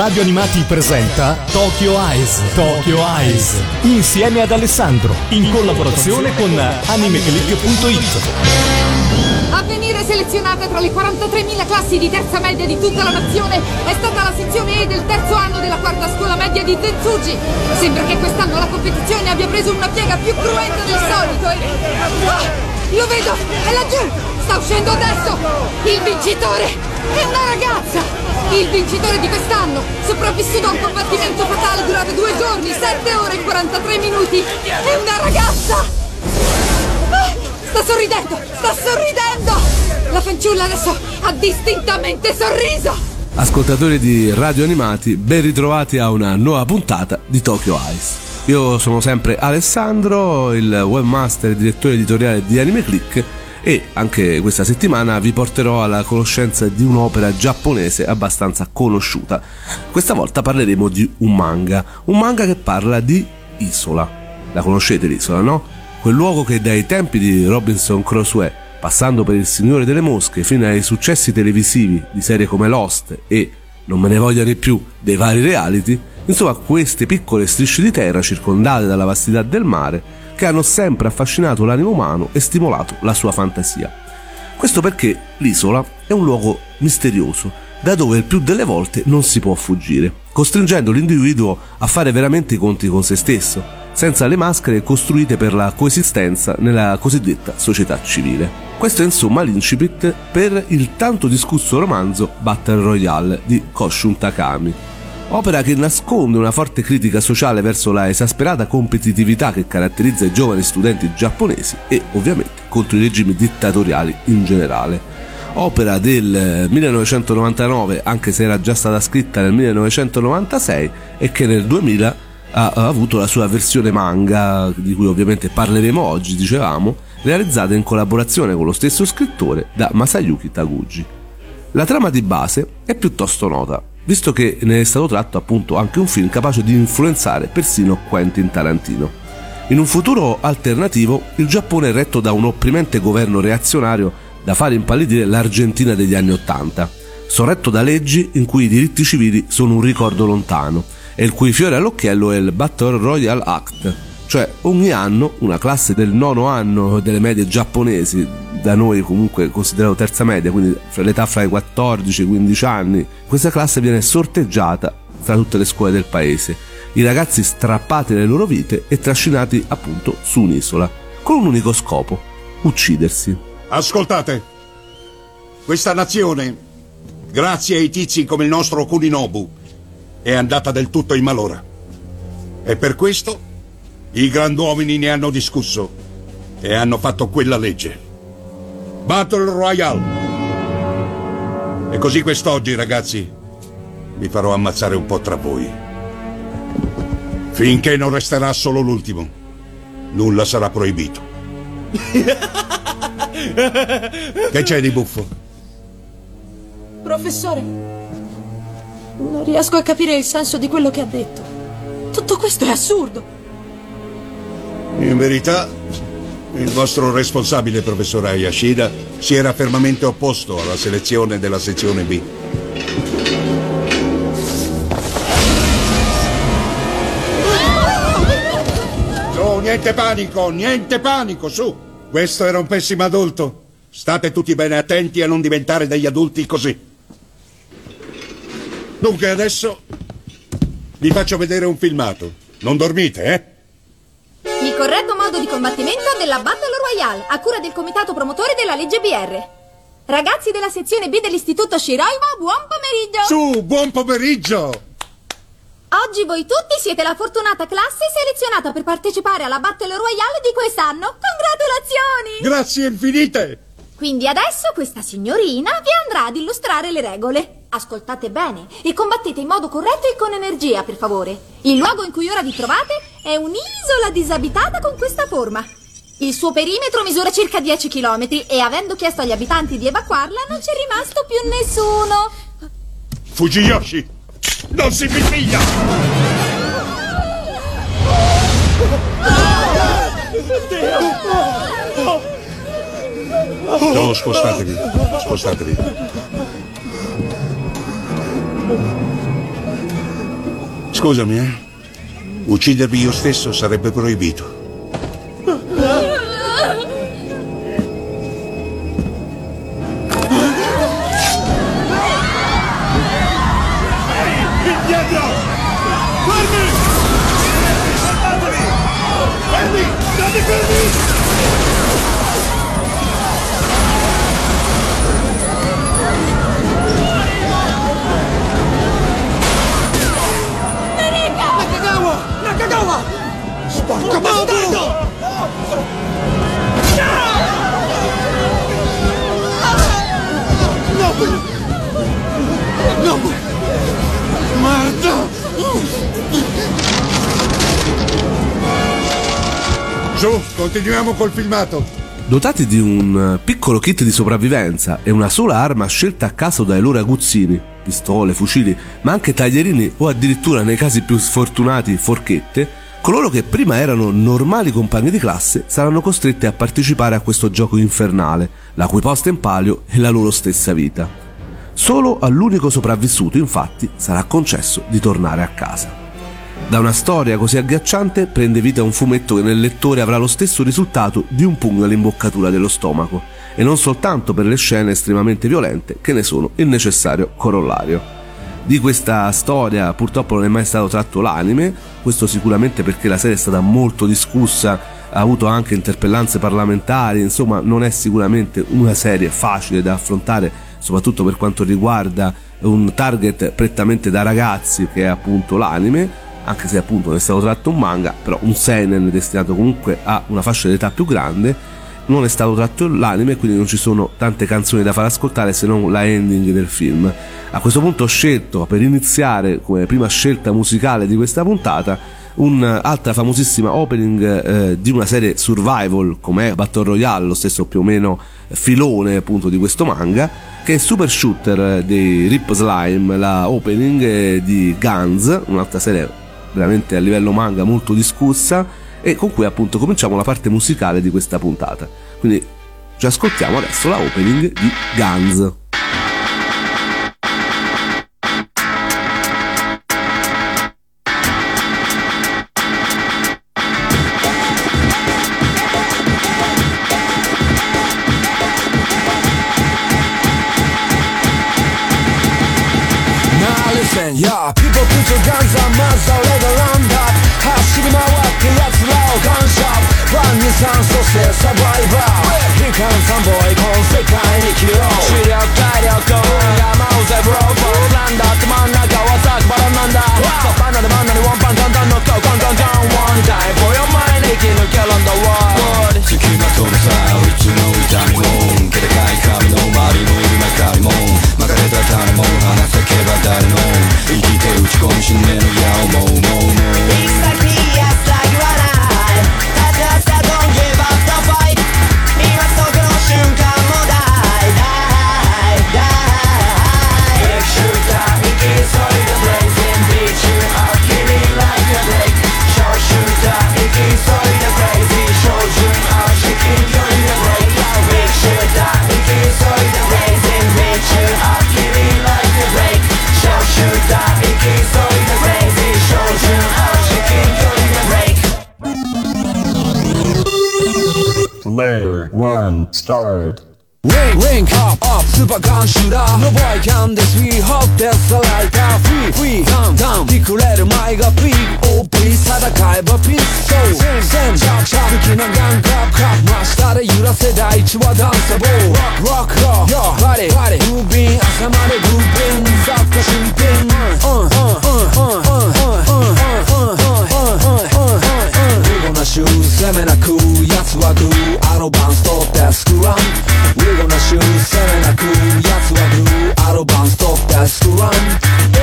Radio Animati presenta Tokyo Eyes. Tokyo Eyes. Insieme ad Alessandro. In collaborazione con animeclick.it. A venire selezionata tra le 43.000 classi di terza media di tutta la nazione è stata la sezione E del terzo anno della quarta scuola media di Zenzuji. Sembra che quest'anno la competizione abbia preso una piega più cruenta del solito e... Ah! Lo vedo! È laggiù! Sta uscendo adesso! Il vincitore è una ragazza! Il vincitore di quest'anno, sopravvissuto a un combattimento fatale durato due giorni, 7 ore e 43 minuti, è una ragazza! Ah, sta sorridendo! Sta sorridendo! La fanciulla adesso ha distintamente sorriso! Ascoltatori di Radio Animati, ben ritrovati a una nuova puntata di Tokyo Ice. Io sono sempre Alessandro, il webmaster e direttore editoriale di Anime Click e anche questa settimana vi porterò alla conoscenza di un'opera giapponese abbastanza conosciuta. Questa volta parleremo di un manga, un manga che parla di Isola. La conoscete l'isola, no? Quel luogo che dai tempi di Robinson Crusoe, passando per Il Signore delle Mosche fino ai successi televisivi di serie come Lost e non me ne vogliono di più dei vari reality, Insomma, queste piccole strisce di terra circondate dalla vastità del mare che hanno sempre affascinato l'animo umano e stimolato la sua fantasia. Questo perché l'isola è un luogo misterioso, da dove il più delle volte non si può fuggire, costringendo l'individuo a fare veramente i conti con se stesso, senza le maschere costruite per la coesistenza nella cosiddetta società civile. Questo è insomma l'incipit per il tanto discusso romanzo Battle Royale di Koshun Takami, opera che nasconde una forte critica sociale verso la esasperata competitività che caratterizza i giovani studenti giapponesi e ovviamente contro i regimi dittatoriali in generale. Opera del 1999, anche se era già stata scritta nel 1996 e che nel 2000 ha avuto la sua versione manga, di cui ovviamente parleremo oggi, dicevamo, realizzata in collaborazione con lo stesso scrittore da Masayuki Taguchi. La trama di base è piuttosto nota, visto che ne è stato tratto appunto anche un film capace di influenzare persino Quentin Tarantino. In un futuro alternativo, il Giappone è retto da un opprimente governo reazionario da fare impallidire l'Argentina degli anni Ottanta, sorretto da leggi in cui i diritti civili sono un ricordo lontano e il cui fiore all'occhiello è il Battle Royale Act, cioè ogni anno una classe del nono anno delle medie giapponesi da noi comunque considerato terza media, quindi l'età fra i 14 e i 15 anni, questa classe viene sorteggiata tra tutte le scuole del paese. I ragazzi strappati dalle loro vite e trascinati appunto su un'isola, con un unico scopo, uccidersi. Ascoltate, questa nazione, grazie ai tizi come il nostro Kuninobu, è andata del tutto in malora. E per questo i granduomini ne hanno discusso e hanno fatto quella legge. Battle Royale. E così quest'oggi, ragazzi, vi farò ammazzare un po' tra voi. Finché non resterà solo l'ultimo, nulla sarà proibito. che c'è di buffo? Professore, non riesco a capire il senso di quello che ha detto. Tutto questo è assurdo. In verità, il vostro responsabile, professor Ayashida, si era fermamente opposto alla selezione della sezione B. Su, niente panico, niente panico, su! Questo era un pessimo adulto. State tutti bene attenti a non diventare degli adulti così. Dunque adesso vi faccio vedere un filmato. Non dormite, eh? Combattimento della Battle Royale, a cura del comitato promotore della legge BR. Ragazzi della sezione B dell'istituto Shiraima, buon pomeriggio! Su, buon pomeriggio! Oggi voi tutti siete la fortunata classe selezionata per partecipare alla Battle Royale di quest'anno. Congratulazioni! Grazie infinite! Quindi adesso questa signorina vi andrà ad illustrare le regole. Ascoltate bene e combattete in modo corretto e con energia, per favore. Il luogo in cui ora vi trovate è un'isola disabitata con questa forma. Il suo perimetro misura circa 10 km e avendo chiesto agli abitanti di evacuarla non c'è rimasto più nessuno. Fujiyoshi, non si piglia! No, spostatevi, spostatevi. Scusami, eh. Uccidermi io stesso sarebbe proibito. Su, continuiamo col filmato. Dotati di un eh, piccolo kit di sopravvivenza e una sola arma scelta a caso dai loro aguzzini, pistole, fucili, ma anche taglierini o addirittura nei casi più sfortunati forchette, coloro che prima erano normali compagni di classe saranno costretti a partecipare a questo gioco infernale, la cui posta in palio è la loro stessa vita. Solo all'unico sopravvissuto, infatti, sarà concesso di tornare a casa. Da una storia così agghiacciante prende vita un fumetto che nel lettore avrà lo stesso risultato di un pugno all'imboccatura dello stomaco, e non soltanto per le scene estremamente violente che ne sono il necessario corollario. Di questa storia purtroppo non è mai stato tratto l'anime, questo sicuramente perché la serie è stata molto discussa, ha avuto anche interpellanze parlamentari, insomma non è sicuramente una serie facile da affrontare, soprattutto per quanto riguarda un target prettamente da ragazzi che è appunto l'anime, anche se appunto non è stato tratto un manga, però un seinen destinato comunque a una fascia d'età più grande, non è stato tratto l'anime, quindi non ci sono tante canzoni da far ascoltare se non la ending del film. A questo punto ho scelto per iniziare come prima scelta musicale di questa puntata un'altra famosissima opening eh, di una serie survival come Battle Royale, lo stesso più o meno filone appunto di questo manga, che è Super Shooter dei Rip Slime, la opening eh, di Guns, un'altra serie veramente a livello manga molto discussa e con cui appunto cominciamo la parte musicale di questa puntata. Quindi ci ascoltiamo adesso la opening di Guns. サバイバー悲観三ボイこの世界に生きろ視力体力山をぜブローボーなんだって真ん中はザクバラなんだサバナで真ん中にワンパン簡単の顔ガンガンガン One time for your mind 生き抜けるんだ World 付きまとうさいつの痛みも気高い髪の周りのいる中にも巻かれた種も話せけば誰も生きて打ち込み死ねぬや思うもうもう Ring, ring, up, up, super gun shooter No boy can this we hope that's the light Free, free, down, down リクレる前がピー OP 戦えばピストル戦着着好きなガンクラップカップ真下で揺らせ第一はダンサボー Rock, rock, rock, yo, バディ、バディムービン朝までグービン雑貨新品うん、うん、うん、うん、うん、うん、 gonna shoot 攻めなく奴はグーアドバンス取ってスクラン We gonna shoot 攻めなく奴はグーアドバンス取ってスクラン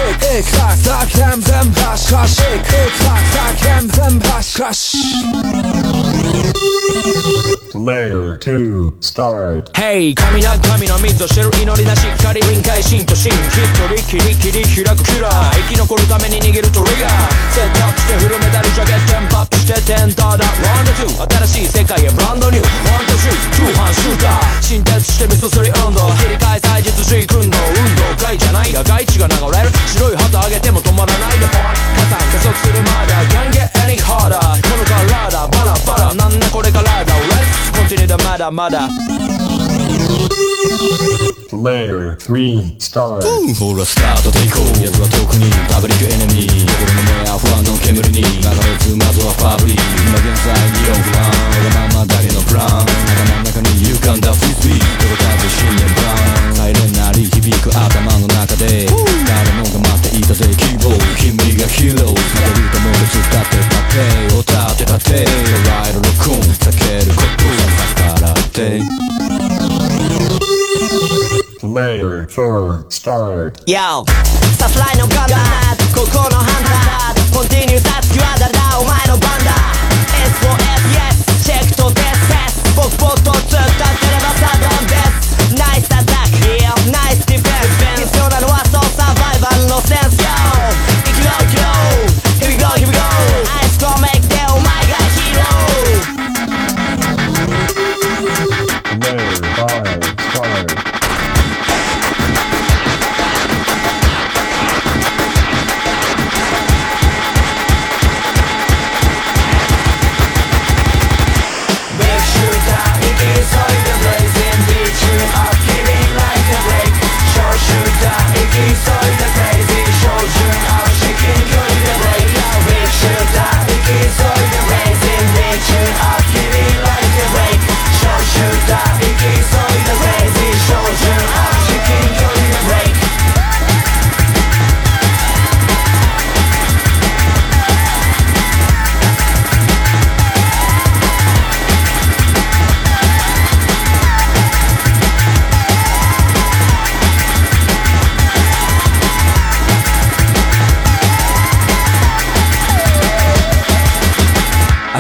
Ik, ik, tak, tak, hem, hem, hash, hash Ik, ik, tak, tak, hem, hem, hash, hash layer start. Hey 神な神の水を知る祈りなしっかり臨界心と心開くキラー生き残るために握るトリガーセットアップしてフルメダルジャケットンパップしてテンーだワンダ新しい世界へブランドニューワンダ通販シューター新鉄して味噌すり運動切り替え祭日水軍の運動会じゃない野外地が流れる白い旗上げても止まらないでポイ加算加速するまで Can't get any harder. このカラーだバラバラなんだこれからまだ Layer 3 star. ほらスタートで行こう奴は特にパブリックエネミー心の目は不安の煙に流れずまずはファブリー今現在にオフランわがままだけのプラン頭の中に浮かんだフリスビー届かず信念ブラウンサイレンなり響く頭の中で。誰もが待っていたぜ希望。君がヒーローまでるとも別だってパテを立てたて。捉える録音避けることさ day. Later for start. Yo, sta fly no gamba, koko no handa, continue that's you da, now, my no banda. S for F yes, check to test test, bok bok to tsuttatte.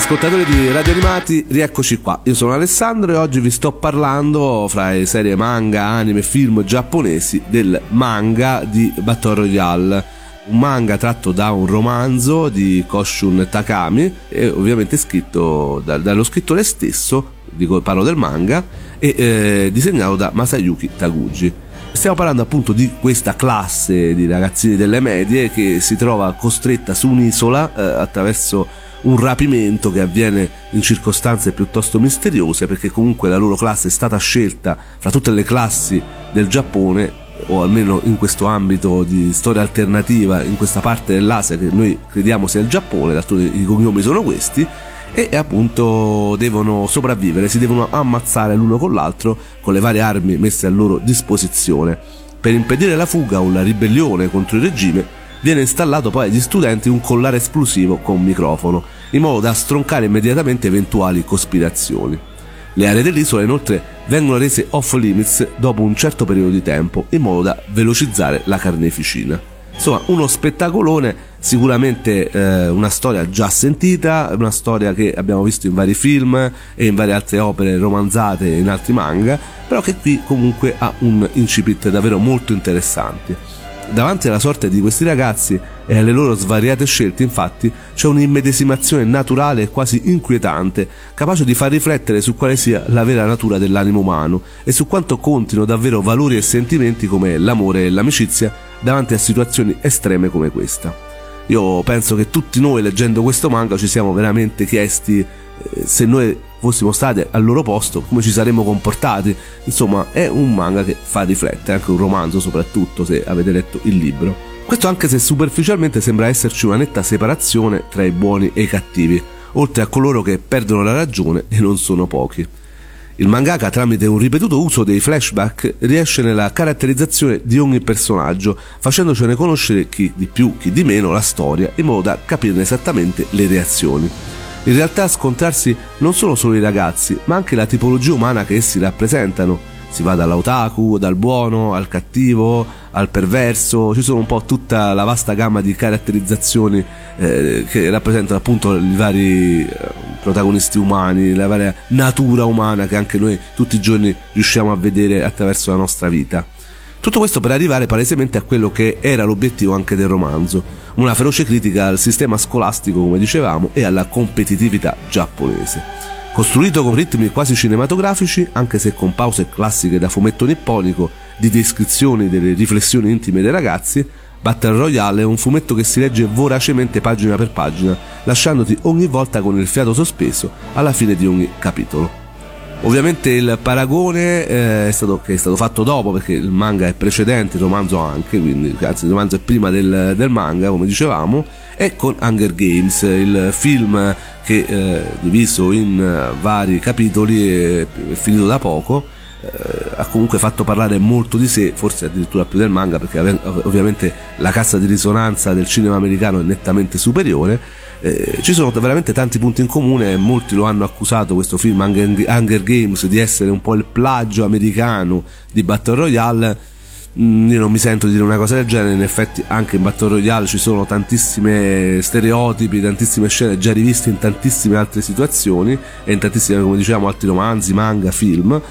Ascoltatori di Radio Animati, rieccoci qua. Io sono Alessandro e oggi vi sto parlando fra le serie manga, anime e film giapponesi del manga di Battle Royale. Un manga tratto da un romanzo di Koshun Takami e ovviamente scritto da- dallo scrittore stesso, dico parlo del manga, e eh, disegnato da Masayuki Taguchi. Stiamo parlando appunto di questa classe di ragazzini delle medie che si trova costretta su un'isola eh, attraverso un rapimento che avviene in circostanze piuttosto misteriose perché comunque la loro classe è stata scelta fra tutte le classi del Giappone o almeno in questo ambito di storia alternativa in questa parte dell'Asia che noi crediamo sia il Giappone, d'altronde i cognomi sono questi e appunto devono sopravvivere, si devono ammazzare l'uno con l'altro con le varie armi messe a loro disposizione. Per impedire la fuga o la ribellione contro il regime viene installato poi agli studenti un collare esplosivo con microfono, in modo da stroncare immediatamente eventuali cospirazioni. Le aree dell'isola inoltre vengono rese off limits dopo un certo periodo di tempo, in modo da velocizzare la carneficina. Insomma, uno spettacolone, sicuramente eh, una storia già sentita, una storia che abbiamo visto in vari film e in varie altre opere romanzate in altri manga, però che qui comunque ha un incipit davvero molto interessante. Davanti alla sorte di questi ragazzi e alle loro svariate scelte, infatti, c'è un'immedesimazione naturale e quasi inquietante, capace di far riflettere su quale sia la vera natura dell'animo umano e su quanto contino davvero valori e sentimenti come l'amore e l'amicizia davanti a situazioni estreme come questa. Io penso che tutti noi leggendo questo manga ci siamo veramente chiesti eh, se noi fossimo stati al loro posto come ci saremmo comportati. Insomma, è un manga che fa riflettere, anche un romanzo soprattutto se avete letto il libro. Questo anche se superficialmente sembra esserci una netta separazione tra i buoni e i cattivi, oltre a coloro che perdono la ragione e non sono pochi. Il mangaka, tramite un ripetuto uso dei flashback, riesce nella caratterizzazione di ogni personaggio, facendocene conoscere chi di più, chi di meno la storia, in modo da capirne esattamente le reazioni. In realtà a scontrarsi non sono solo i ragazzi, ma anche la tipologia umana che essi rappresentano. Si va dall'otaku, dal buono, al cattivo, al perverso, ci sono un po' tutta la vasta gamma di caratterizzazioni eh, che rappresentano appunto i vari eh, protagonisti umani, la varia natura umana che anche noi tutti i giorni riusciamo a vedere attraverso la nostra vita. Tutto questo per arrivare palesemente a quello che era l'obiettivo anche del romanzo, una feroce critica al sistema scolastico, come dicevamo, e alla competitività giapponese. Costruito con ritmi quasi cinematografici, anche se con pause classiche da fumetto nipponico, di descrizioni delle riflessioni intime dei ragazzi, Battle Royale è un fumetto che si legge voracemente pagina per pagina, lasciandoti ogni volta con il fiato sospeso alla fine di ogni capitolo. Ovviamente il paragone eh, è stato, è stato fatto dopo perché il manga è precedente, il romanzo anche, quindi anzi il romanzo è prima del, del manga come dicevamo, è con Hunger Games, il film che eh, diviso in eh, vari capitoli è finito da poco. eh, ha comunque fatto parlare molto di sé, forse addirittura più del manga, perché ov- ovviamente la cassa di risonanza del cinema americano è nettamente superiore. Eh, ci sono veramente tanti punti in comune, molti lo hanno accusato questo film Hunger Games di essere un po' il plagio americano di Battle Royale. Mm, Io non mi sento di dire una cosa del genere, in effetti anche in Battle Royale ci sono tantissime stereotipi, tantissime scene già riviste in tantissime altre situazioni e in tantissimi, come dicevamo, altri romanzi, manga, film.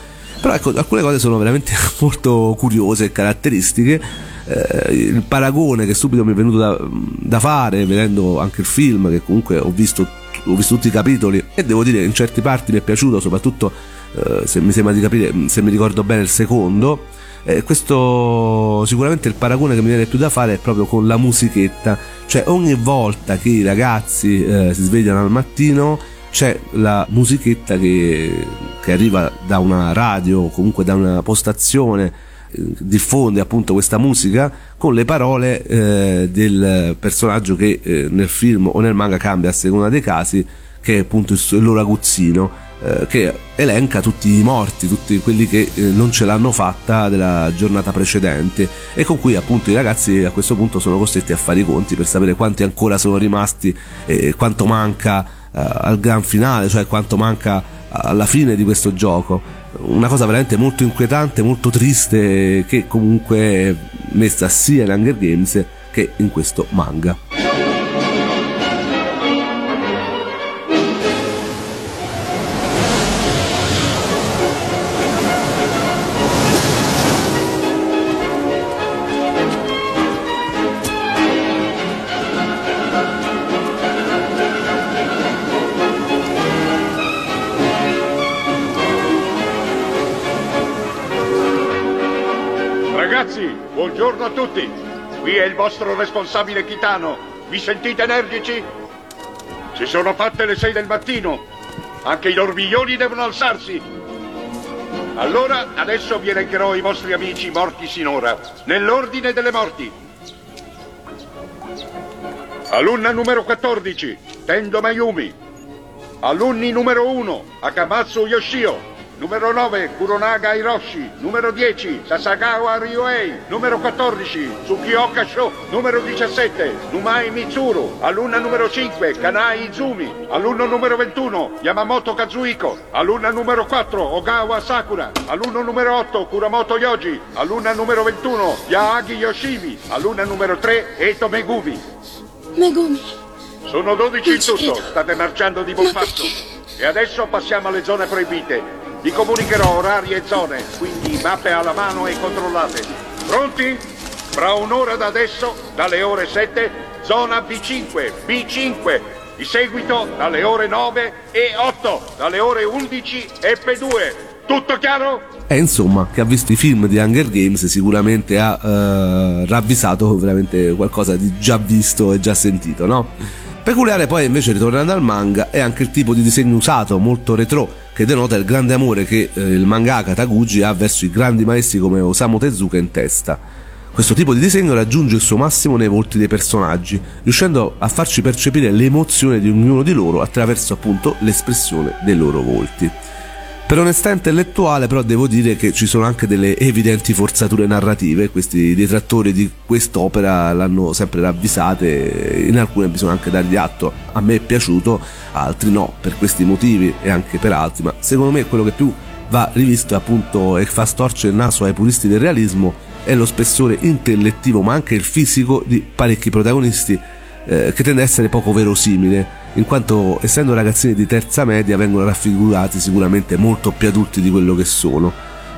Però ecco, alcune cose sono veramente molto curiose e caratteristiche. Eh, il paragone che subito mi è venuto da, da fare, vedendo anche il film, che comunque ho visto, ho visto tutti i capitoli, e devo dire in certi parti mi è piaciuto, soprattutto eh, se mi sembra di capire, se mi ricordo bene il secondo. Eh, questo sicuramente il paragone che mi viene più da fare è proprio con la musichetta, cioè ogni volta che i ragazzi eh, si svegliano al mattino c'è la musichetta che, che arriva da una radio o comunque da una postazione diffonde appunto questa musica con le parole eh, del personaggio che eh, nel film o nel manga cambia a seconda dei casi che è appunto il, loro aguzzino eh, che elenca tutti i morti, tutti quelli che eh, non ce l'hanno fatta della giornata precedente e con cui appunto i ragazzi a questo punto sono costretti a fare i conti per sapere quanti ancora sono rimasti e quanto manca eh, al gran finale, cioè quanto manca alla fine di questo gioco. Una cosa veramente molto inquietante, molto triste che comunque è messa sia in Hunger Games che in questo manga. Tutti. Qui è il vostro responsabile Kitano. Vi sentite energici? Si sono fatte le 6 del mattino. Anche i dormiglioni devono alzarsi. Allora, adesso vi elencherò i vostri amici morti sinora, nell'ordine delle morti. Alunna numero 14, Tendo Mayumi. Alunni numero 1, Akamatsu Yoshio. Numero 9, Kuronaga Hiroshi. Numero 10, Sasagawa Ryuei. Numero 14, Tsukioka Sho. Numero 17, Numai Mitsuru. Alunna numero 5, Kanai Izumi. Alunno numero 21, Yamamoto Kazuhiko. Alunna numero 4, Ogawa Sakura. Alunno numero 8, Kuramoto Yoji. Alunna numero 21, Yaagi Yoshimi. Alunna numero 3, Eto Megumi. Megumi. Sono 12 in tutto, state marciando di buon passo. E adesso passiamo alle zone proibite. Vi comunicherò orari e zone, quindi mappe alla mano e controllate. Pronti? Fra un'ora da adesso, dalle ore 7, zona B5, B5. Di seguito, dalle ore 9 e 8, dalle ore 11 e P2. Tutto chiaro? E insomma, che ha visto i film di Hunger Games sicuramente ha eh, ravvisato veramente qualcosa di già visto e già sentito, no? Peculiare poi invece ritornando al manga è anche il tipo di disegno usato, molto retro, che denota il grande amore che eh, il mangaka Taguchi ha verso i grandi maestri come Osamu Tezuka in testa. Questo tipo di disegno raggiunge il suo massimo nei volti dei personaggi, riuscendo a farci percepire l'emozione di ognuno di loro attraverso appunto l'espressione dei loro volti. Per onestà intellettuale però devo dire che ci sono anche delle evidenti forzature narrative, questi detrattori di quest'opera l'hanno sempre ravvisate, in alcune bisogna anche dargli atto, a me è piaciuto, altri no, per questi motivi e anche per altri, ma secondo me quello che più va rivisto appunto e fa storcere il naso ai puristi del realismo è lo spessore intellettivo ma anche il fisico di parecchi protagonisti eh, che tende a essere poco verosimile in quanto essendo ragazzini di terza media vengono raffigurati sicuramente molto più adulti di quello che sono.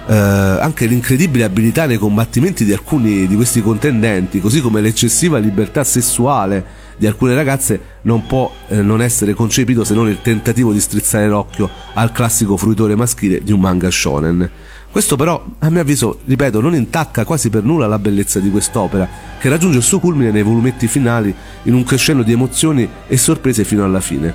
Eh, anche l'incredibile abilità nei combattimenti di alcuni di questi contendenti, così come l'eccessiva libertà sessuale di alcune ragazze, non può eh, non essere concepito se non il tentativo di strizzare l'occhio al classico fruitore maschile di un manga shonen. Questo però, a mio avviso, ripeto, non intacca quasi per nulla la bellezza di quest'opera, che raggiunge il suo culmine nei volumetti finali in un crescendo di emozioni e sorprese fino alla fine.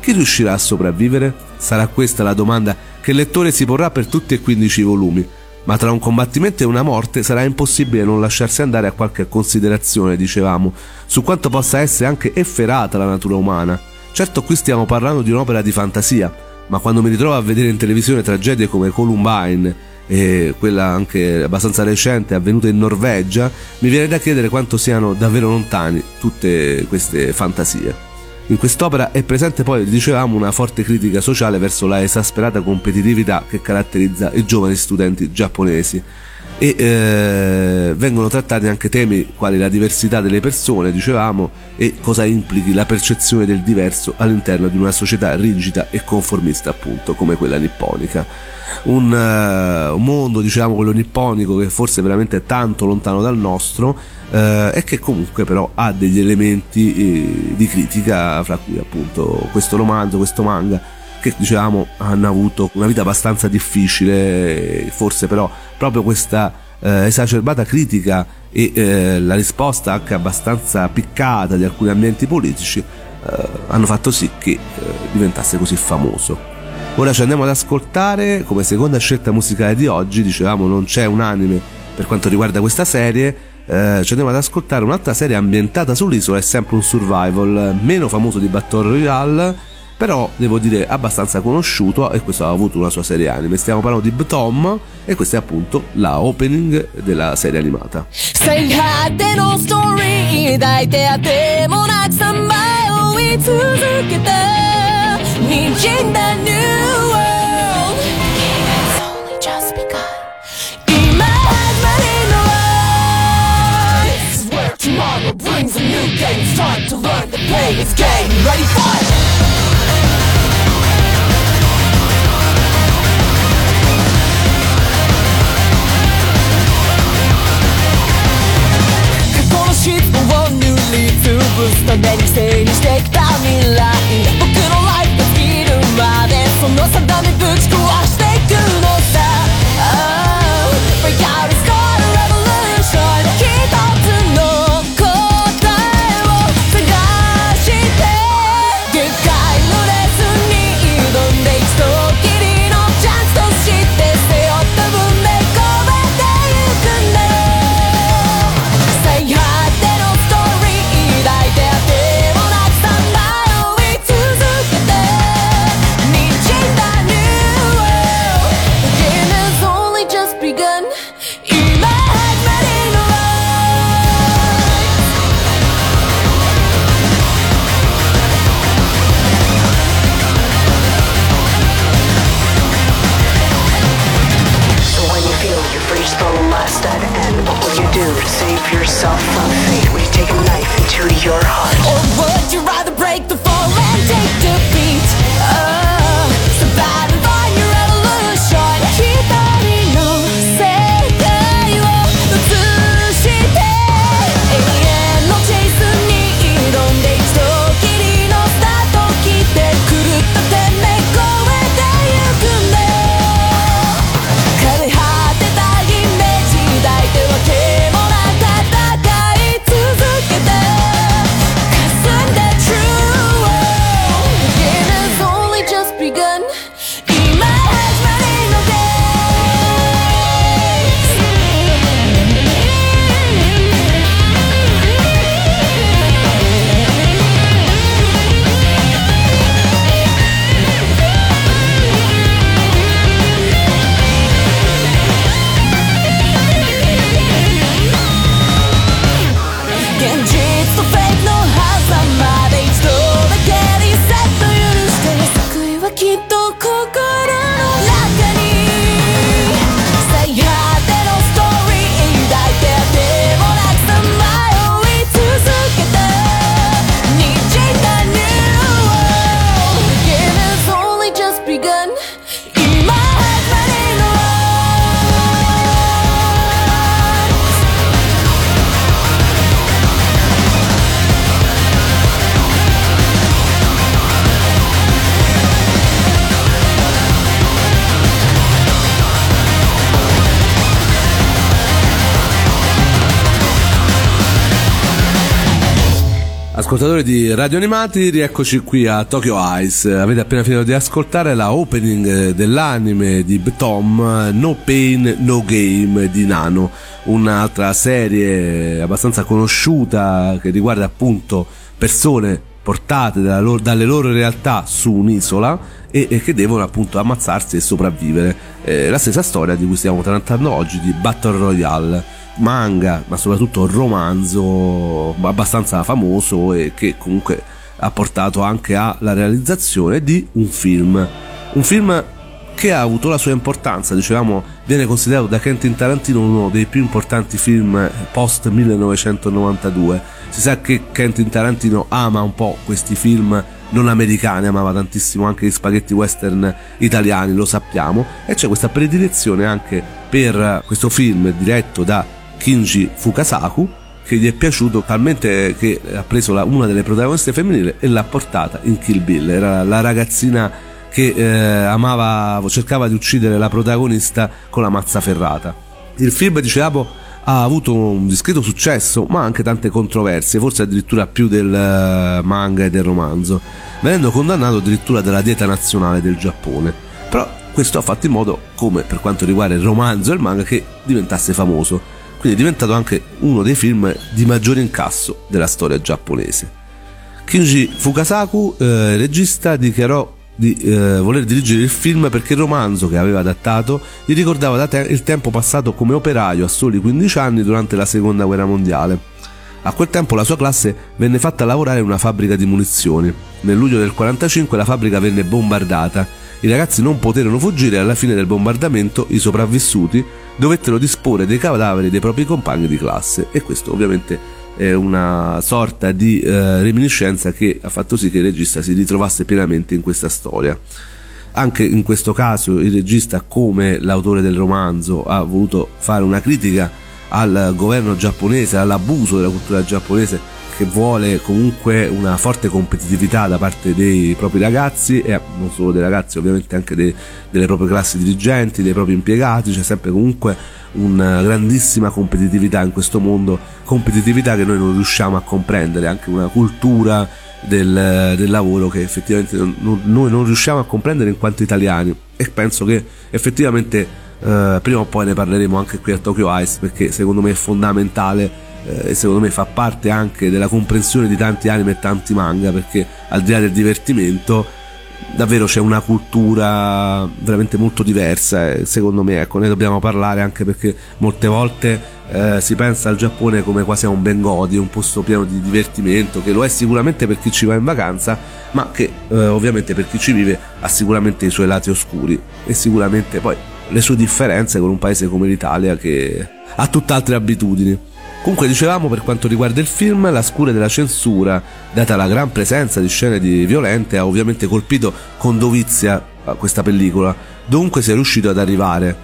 Chi riuscirà a sopravvivere? Sarà questa la domanda che il lettore si porrà per tutti e 15 i volumi, ma tra un combattimento e una morte sarà impossibile non lasciarsi andare a qualche considerazione, dicevamo, su quanto possa essere anche efferata la natura umana. Certo qui stiamo parlando di un'opera di fantasia, ma quando mi ritrovo a vedere in televisione tragedie come Columbine e quella anche abbastanza recente avvenuta in Norvegia, mi viene da chiedere quanto siano davvero lontani tutte queste fantasie. In quest'opera è presente poi, dicevamo, una forte critica sociale verso la esasperata competitività che caratterizza i giovani studenti giapponesi e eh, vengono trattati anche temi quali la diversità delle persone, dicevamo, e cosa implichi la percezione del diverso all'interno di una società rigida e conformista, appunto, come quella nipponica. Un, uh, un mondo, diciamo, quello nipponico che forse veramente è tanto lontano dal nostro uh, e che comunque però ha degli elementi eh, di critica, fra cui appunto questo romanzo, questo manga che dicevamo hanno avuto una vita abbastanza difficile, forse però proprio questa eh, esacerbata critica e eh, la risposta anche abbastanza piccata di alcuni ambienti politici eh, hanno fatto sì che eh, diventasse così famoso. Ora ci andiamo ad ascoltare come seconda scelta musicale di oggi, dicevamo non c'è un anime per quanto riguarda questa serie, eh, ci andiamo ad ascoltare un'altra serie ambientata sull'isola, è sempre un survival, meno famoso di Battle Royale, però devo dire abbastanza conosciuto e questo ha avuto una sua serie anime. Stiamo parlando di Btom e questa è appunto la opening della serie animata. 2000 brings a new game. It's time to learn the pay is game. Ready, fire! り潰すために整理してきた未来」「僕のライフが尽きるまでその定めぶち壊した Ascoltatori di Radio Animati, rieccoci qui a Tokyo Ice. Avete appena finito di ascoltare la opening dell'anime di Tom No Pain No Game di Nano, un'altra serie abbastanza conosciuta che riguarda appunto persone portate loro, dalle loro realtà su un'isola e, e, che devono appunto ammazzarsi e sopravvivere. Eh, la stessa storia di cui stiamo trattando oggi di Battle Royale manga, ma soprattutto romanzo abbastanza famoso e che comunque ha portato anche alla realizzazione di un film. Un film che ha avuto la sua importanza, dicevamo, viene considerato da Quentin Tarantino uno dei più importanti film post 1992. Si sa che Quentin Tarantino ama un po' questi film non americani, amava tantissimo anche gli spaghetti western italiani, lo sappiamo, e c'è questa predilezione anche per questo film diretto da Kinji Fukasaku che gli è piaciuto talmente che ha preso la, una delle protagoniste femminili e l'ha portata in Kill Bill. Era la ragazzina che eh, amava cercava di uccidere la protagonista con la mazza ferrata. Il film dicevamo ha avuto un discreto successo ma anche tante controversie forse addirittura più del uh, manga e del romanzo venendo condannato addirittura dalla dieta nazionale del Giappone però questo ha fatto in modo come per quanto riguarda il romanzo e il manga che diventasse famoso quindi è diventato anche uno dei film di maggiore incasso della storia giapponese. Kinji Fukasaku, eh, regista, dichiarò di eh, voler dirigere il film perché il romanzo che aveva adattato gli ricordava da te- il tempo passato come operaio a soli 15 anni durante la seconda guerra mondiale. A quel tempo la sua classe venne fatta lavorare in una fabbrica di munizioni. Nel luglio del 1945 la fabbrica venne bombardata. I ragazzi non poterono fuggire e alla fine del bombardamento i sopravvissuti dovettero disporre dei cadaveri dei propri compagni di classe e questo ovviamente è una sorta di eh, reminiscenza che ha fatto sì che il regista si ritrovasse pienamente in questa storia. Anche in questo caso il regista, come l'autore del romanzo, ha voluto fare una critica al governo giapponese, all'abuso della cultura giapponese che vuole comunque una forte competitività da parte dei propri ragazzi e non solo dei ragazzi ovviamente anche dei, delle proprie classi dirigenti, dei propri impiegati, c'è sempre comunque una grandissima competitività in questo mondo, competitività che noi non riusciamo a comprendere, anche una cultura del, del lavoro che effettivamente non, noi non riusciamo a comprendere in quanto italiani. E penso che effettivamente Uh, prima o poi ne parleremo anche qui a Tokyo Ice perché secondo me è fondamentale eh, e secondo me fa parte anche della comprensione di tanti anime e tanti manga perché al di là del divertimento davvero c'è una cultura veramente molto diversa e secondo me ecco ne dobbiamo parlare anche perché molte volte eh, si pensa al Giappone come quasi a un Bengodi, un posto pieno di divertimento che lo è sicuramente per chi ci va in vacanza ma che eh, ovviamente per chi ci vive ha sicuramente i suoi lati oscuri e sicuramente poi le sue differenze con un paese come l'Italia che ha tutt'altre abitudini. Comunque dicevamo per quanto riguarda il film, la scura della censura, data la gran presenza di scene di violente, ha ovviamente colpito con dovizia questa pellicola. Dunque si è riuscito ad arrivare.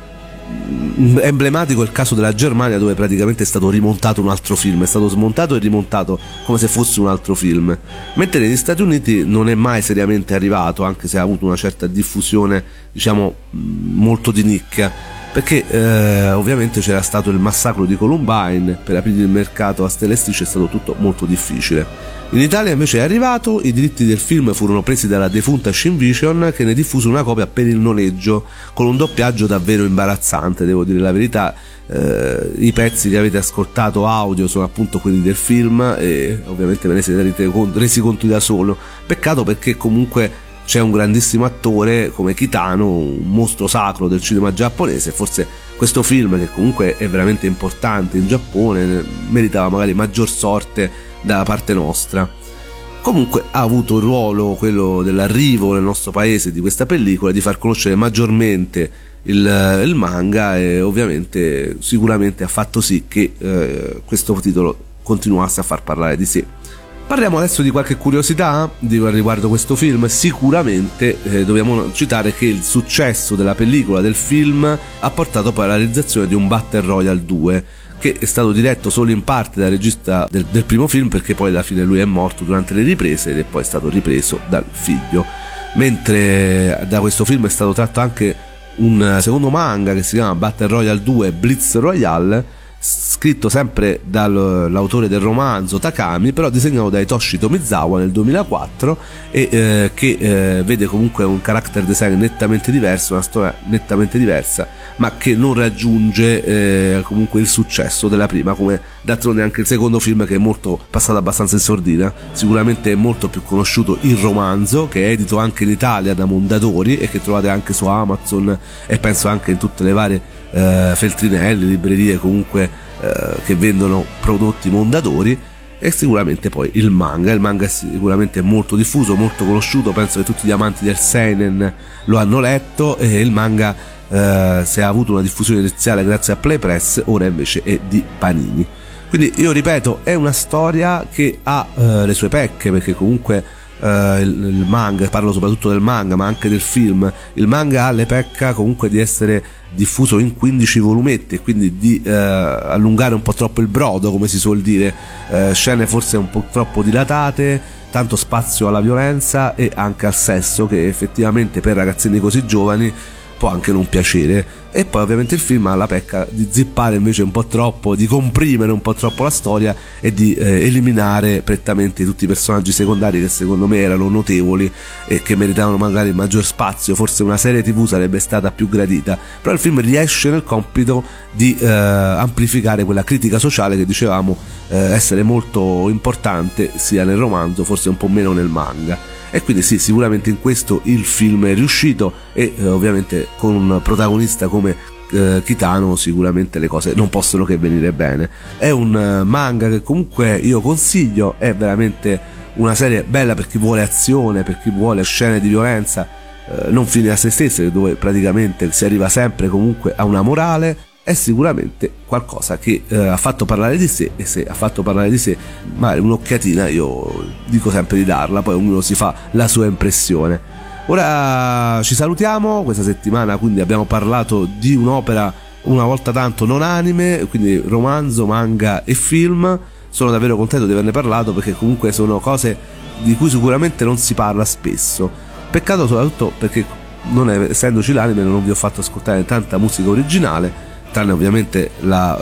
Mm, emblematico il caso della Germania dove praticamente è stato rimontato un altro film, è stato smontato e rimontato come se fosse un altro film. Mentre negli Stati Uniti non è mai seriamente arrivato, anche se ha avuto una certa diffusione, diciamo, mm, molto di nicchia perché eh, ovviamente c'era stato il massacro di Columbine, per aprire il mercato a stelle strisce è stato tutto molto difficile. In Italia invece è arrivato, i diritti del film furono presi dalla defunta Shinvision che ne diffuse una copia per il noleggio, con un doppiaggio davvero imbarazzante, devo dire la verità. Eh, I pezzi che avete ascoltato audio sono appunto quelli del film e ovviamente ve ne siete resi conto da solo. Peccato perché comunque c'è un grandissimo attore come Kitano, un mostro sacro del cinema giapponese, forse questo film che comunque è veramente importante in Giappone meritava magari maggior sorte da parte nostra. Comunque ha avuto il ruolo, quello dell'arrivo nel nostro paese di questa pellicola, di far conoscere maggiormente il, il manga e ovviamente sicuramente ha fatto sì che eh, questo titolo continuasse a far parlare di sé. Parliamo adesso di qualche curiosità riguardo questo film. Sicuramente eh, dobbiamo citare che il successo della pellicola, del film, ha portato poi alla realizzazione di un Battle Royale 2 che è stato diretto solo in parte dal regista del, del, primo film perché poi alla fine lui è morto durante le riprese ed è poi stato ripreso dal figlio. Mentre da questo film è stato tratto anche un secondo manga che si chiama Battle Royale 2 Blitz Royale scritto sempre dall'autore del romanzo Takami, però disegnato da Hitoshi Tomizawa nel 2004 e eh, che eh, vede comunque un character design nettamente diverso, una storia nettamente diversa, ma che non raggiunge eh, comunque il successo della prima, come d'altronde anche il secondo film che è molto passato abbastanza in sordina. Sicuramente è molto più conosciuto il romanzo, che è edito anche in Italia da Mondadori e che trovate anche su Amazon e penso anche in tutte le varie eh, feltrinelli, librerie comunque eh, che vendono prodotti Mondadori e sicuramente poi il manga. Il manga è sicuramente molto diffuso, molto conosciuto, penso che tutti gli amanti del Seinen lo hanno letto e il manga eh, se ha avuto una diffusione iniziale grazie a Playpress, ora invece è di Panini. Quindi io ripeto, è una storia che ha eh, le sue pecche perché comunque Uh, il, il, manga, parlo soprattutto del manga, ma anche del film. Il manga ha le pecca comunque di essere diffuso in 15 volumetti e quindi di uh, allungare un po' troppo il brodo, come si suol dire, uh, scene forse un po' troppo dilatate, tanto spazio alla violenza e anche al sesso che effettivamente per ragazzini così giovani può anche non piacere. E poi ovviamente il film ha la pecca di zippare invece un po' troppo, di comprimere un po' troppo la storia e di eh, eliminare prettamente tutti i personaggi secondari che secondo me erano notevoli e che meritavano magari maggior spazio, forse una serie tv sarebbe stata più gradita, però il film riesce nel compito di eh, amplificare quella critica sociale che dicevamo eh, essere molto importante sia nel romanzo, forse un po' meno nel manga e quindi sì sicuramente in questo il film è riuscito e eh, ovviamente con un protagonista come eh, Kitano sicuramente le cose non possono che venire bene. È un uh, manga che comunque io consiglio è veramente una serie bella per chi vuole azione per chi vuole scene di violenza eh, non fine a se stesse dove praticamente si arriva sempre comunque a una morale è sicuramente qualcosa che eh, ha fatto parlare di sé e se ha fatto parlare di sé magari un'occhiatina io dico sempre di darla poi ognuno si fa la sua impressione. Ora ci salutiamo questa settimana quindi abbiamo parlato di un'opera una volta tanto non anime quindi romanzo, manga e film. Sono davvero contento di averne parlato perché comunque sono cose di cui sicuramente non si parla spesso. Peccato soprattutto perché non è, essendoci l'anime non vi ho fatto ascoltare tanta musica originale tranne ovviamente la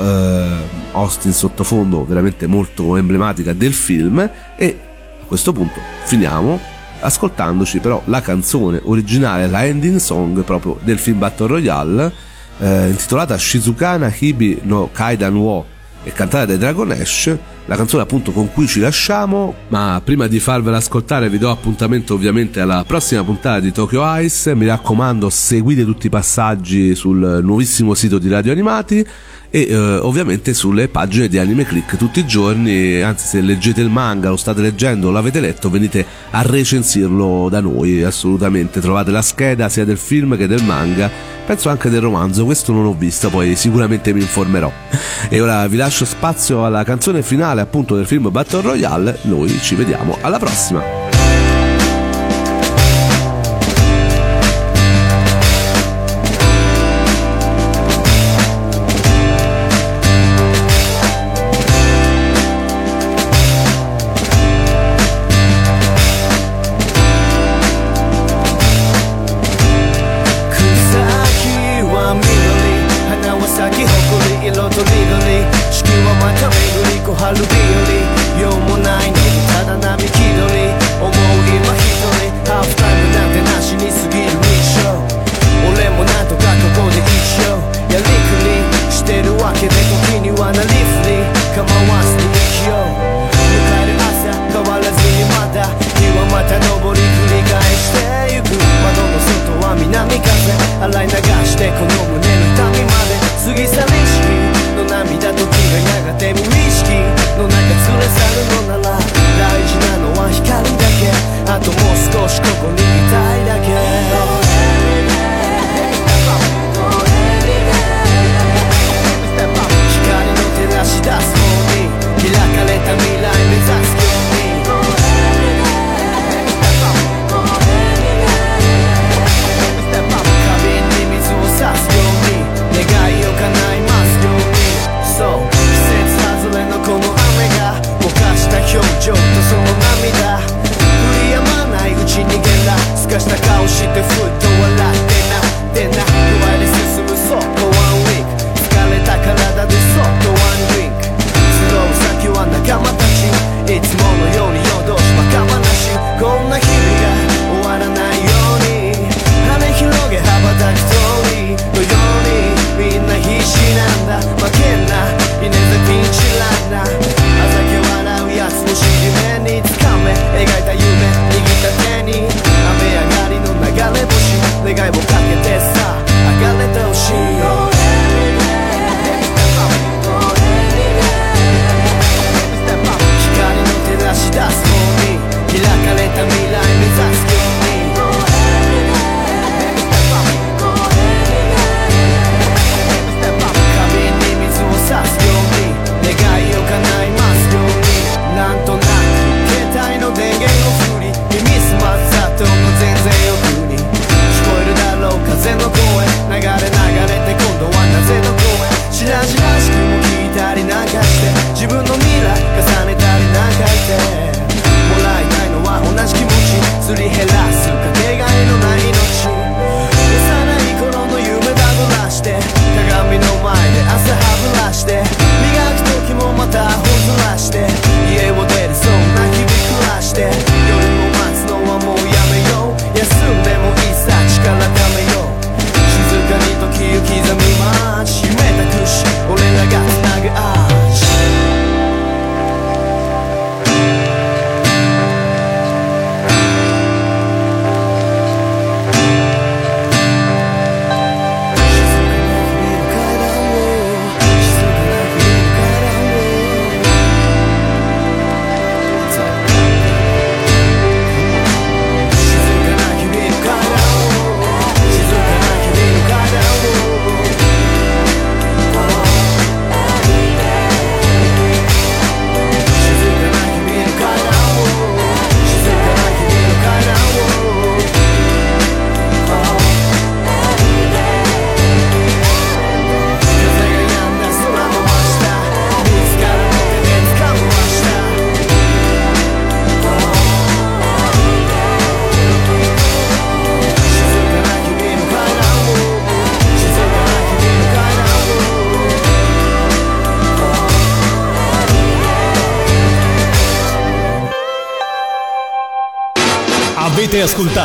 uh, Austin sottofondo veramente molto emblematica del film e a questo punto finiamo ascoltandoci però la canzone originale, la ending song proprio del film Battle Royale eh, intitolata Shizukana Hibi no Kaidan Wo e cantata dai Dragon Ash la canzone appunto con cui ci lasciamo. Ma prima di farvela ascoltare vi do appuntamento ovviamente alla prossima puntata di Tokyo Ice. Mi raccomando seguite tutti i passaggi sul nuovissimo sito di Radio Animati e eh, ovviamente sulle pagine di Anime Click tutti i giorni, anzi se leggete il manga, lo state leggendo, l'avete letto, venite a recensirlo da noi, assolutamente, trovate la scheda sia del film che del manga, penso anche del romanzo, questo non ho visto, poi sicuramente mi informerò. E ora vi lascio spazio alla canzone finale appunto del film Battle Royale, noi ci vediamo alla prossima.